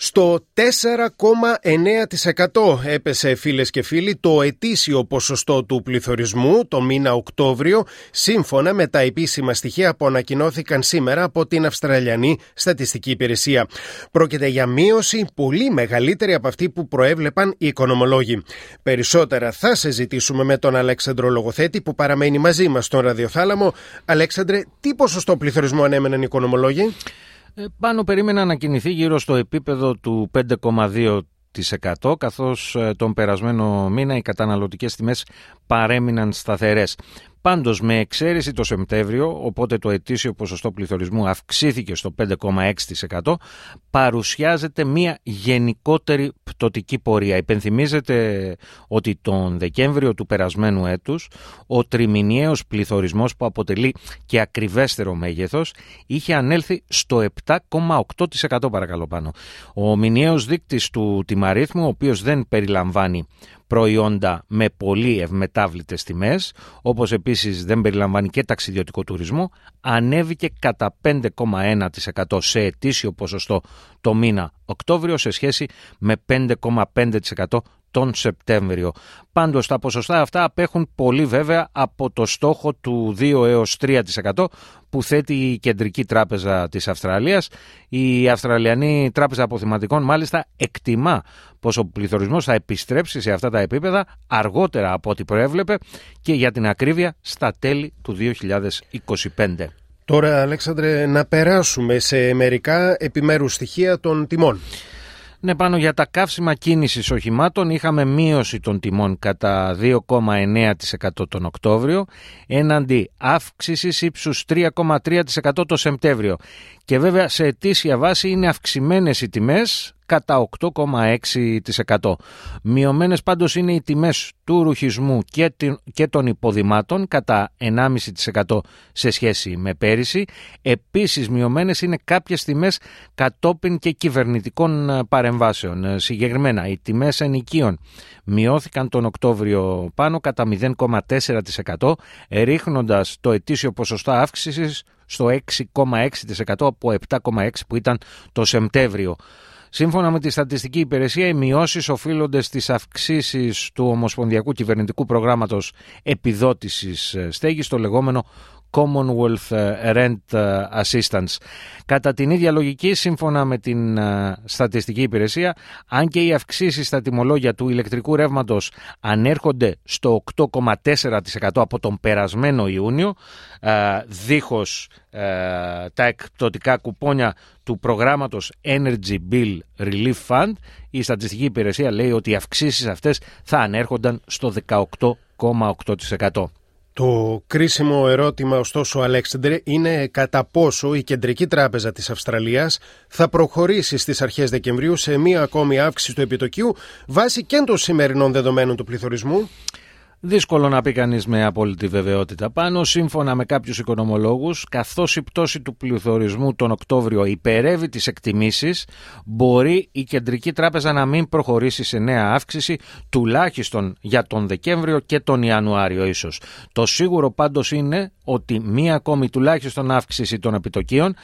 Στο 4,9% έπεσε φίλες και φίλοι το ετήσιο ποσοστό του πληθωρισμού το μήνα Οκτώβριο σύμφωνα με τα επίσημα στοιχεία που ανακοινώθηκαν σήμερα από την Αυστραλιανή Στατιστική Υπηρεσία. Πρόκειται για μείωση πολύ μεγαλύτερη από αυτή που προέβλεπαν οι οικονομολόγοι. Περισσότερα θα συζητήσουμε με τον Αλέξανδρο Λογοθέτη που παραμένει μαζί μας στον ραδιοθάλαμο. Αλέξανδρε, τι ποσοστό πληθωρισμού ανέμεναν οι οικονομολόγοι; Ε, πάνω περίμενα να κινηθεί γύρω στο επίπεδο του 5,2% καθώς ε, τον περασμένο μήνα οι καταναλωτικές τιμές παρέμειναν σταθερές. Πάντως, με εξαίρεση το Σεπτέμβριο, οπότε το ετήσιο ποσοστό πληθωρισμού αυξήθηκε στο 5,6%, παρουσιάζεται μια γενικότερη πτωτική πορεία. Υπενθυμίζεται ότι τον Δεκέμβριο του περασμένου έτους, ο τριμηνιαίος πληθωρισμός που αποτελεί και ακριβέστερο μέγεθος, είχε ανέλθει στο 7,8% παρακαλώ πάνω. Ο μηνιαίος δείκτης του τιμαρίθμου, ο οποίος δεν περιλαμβάνει προϊόντα με πολύ ευμετάβλητες τιμές, όπως επίσης δεν περιλαμβάνει και ταξιδιωτικό τουρισμό, ανέβηκε κατά 5,1% σε ετήσιο ποσοστό το μήνα Οκτώβριο σε σχέση με 5,5% τον Σεπτέμβριο. Πάντως τα ποσοστά αυτά απέχουν πολύ βέβαια από το στόχο του 2 έως 3% που θέτει η Κεντρική Τράπεζα της Αυστραλίας. Η Αυστραλιανή Τράπεζα Αποθυματικών μάλιστα εκτιμά πως ο πληθωρισμός θα επιστρέψει σε αυτά τα επίπεδα αργότερα από ό,τι προέβλεπε και για την ακρίβεια στα τέλη του 2025. Τώρα, Αλέξανδρε, να περάσουμε σε μερικά επιμέρους στοιχεία των τιμών. Ναι, πάνω για τα καύσιμα κίνησης οχημάτων είχαμε μείωση των τιμών κατά 2,9% τον Οκτώβριο έναντι αύξησης ύψους 3,3% το Σεπτέμβριο. Και βέβαια σε ετήσια βάση είναι αυξημένες οι τιμές κατά 8,6%. Μειωμένες πάντως είναι οι τιμές του ρουχισμού και των υποδημάτων κατά 1,5% σε σχέση με πέρυσι. Επίσης μειωμένες είναι κάποιες τιμές κατόπιν και κυβερνητικών ε, παρεμβάσεων. Ε, συγκεκριμένα οι τιμές ενοικίων μειώθηκαν τον Οκτώβριο πάνω κατά 0,4% ρίχνοντας το ετήσιο ποσοστό αύξησης στο 6,6% από 7,6% που ήταν το Σεπτέμβριο. Σύμφωνα με τη Στατιστική Υπηρεσία, οι μειώσεις οφείλονται στις αυξήσεις του Ομοσπονδιακού Κυβερνητικού Προγράμματος Επιδότησης Στέγης, το λεγόμενο Commonwealth Rent Assistance. Κατά την ίδια λογική, σύμφωνα με την ε, Στατιστική Υπηρεσία, αν και οι αυξήσεις στα τιμολόγια του ηλεκτρικού ρεύματος ανέρχονται στο 8,4% από τον περασμένο Ιούνιο, ε, δίχως ε, τα εκπτωτικά κουπόνια του προγράμματος Energy Bill Relief Fund, η Στατιστική Υπηρεσία λέει ότι οι αυξήσεις αυτές θα ανέρχονταν στο 18,8%. Το κρίσιμο ερώτημα ωστόσο Αλέξανδρε είναι κατά πόσο η Κεντρική Τράπεζα της Αυστραλίας θα προχωρήσει στις αρχές Δεκεμβρίου σε μία ακόμη αύξηση του επιτοκίου βάσει και των σημερινών δεδομένων του πληθωρισμού. Δύσκολο να πει κανείς με απόλυτη βεβαιότητα πάνω. Σύμφωνα με κάποιους οικονομολόγους, καθώς η πτώση του πληθωρισμού τον Οκτώβριο υπερεύει τις εκτιμήσεις, μπορεί η Κεντρική Τράπεζα να μην προχωρήσει σε νέα αύξηση, τουλάχιστον για τον Δεκέμβριο και τον Ιανουάριο ίσως. Το σίγουρο πάντως είναι ότι μία ακόμη τουλάχιστον αύξηση των επιτοκίων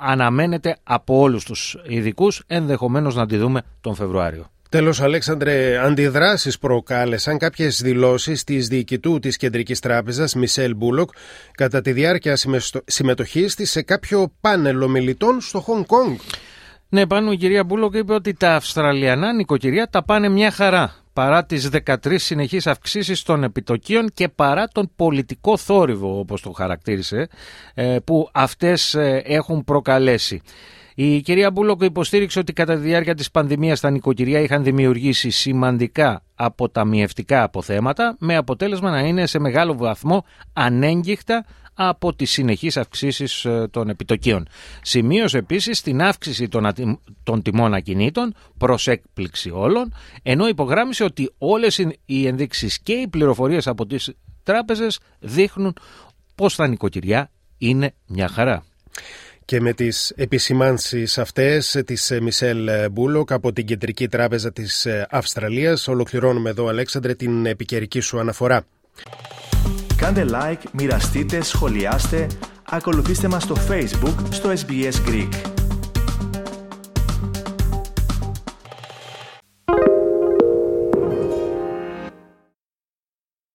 αναμένεται από όλους τους ειδικούς, ενδεχομένως να τη δούμε τον Φεβρουάριο. Τέλος Αλέξανδρε, αντιδράσεις προκάλεσαν κάποιες δηλώσεις της διοικητού της Κεντρικής Τράπεζας Μισελ Μπούλοκ κατά τη διάρκεια συμμετοχής της σε κάποιο πάνελ ομιλητών στο Χονγκ Κόνγκ. Ναι, πάνω η κυρία Μπούλοκ είπε ότι τα Αυστραλιανά νοικοκυριά τα πάνε μια χαρά παρά τις 13 συνεχείς αυξήσεις των επιτοκίων και παρά τον πολιτικό θόρυβο όπως το χαρακτήρισε ε, που αυτές ε, έχουν προκαλέσει. Η κυρία Μπούλοκο υποστήριξε ότι κατά τη διάρκεια της πανδημίας τα νοικοκυριά είχαν δημιουργήσει σημαντικά αποταμιευτικά αποθέματα με αποτέλεσμα να είναι σε μεγάλο βαθμό ανέγκυχτα από τις συνεχείς αυξήσεις ε, των επιτοκίων. Σημείωσε επίσης την αύξηση των τιμών ακινήτων προς έκπληξη όλων, ενώ υπογράμμισε ότι όλες οι ενδείξεις και οι πληροφορίες από τις τράπεζες δείχνουν πως τα νοικοκυριά είναι μια χαρά. Και με τις επισημάνσεις αυτές της Μισελ Μπούλοκ από την Κεντρική Τράπεζα της Αυστραλίας ολοκληρώνουμε εδώ Αλέξανδρε την επικαιρική σου αναφορά. Κάντε like, μοιραστείτε, σχολιάστε Ακολουθήστε μας στο Facebook στο SBS Greek.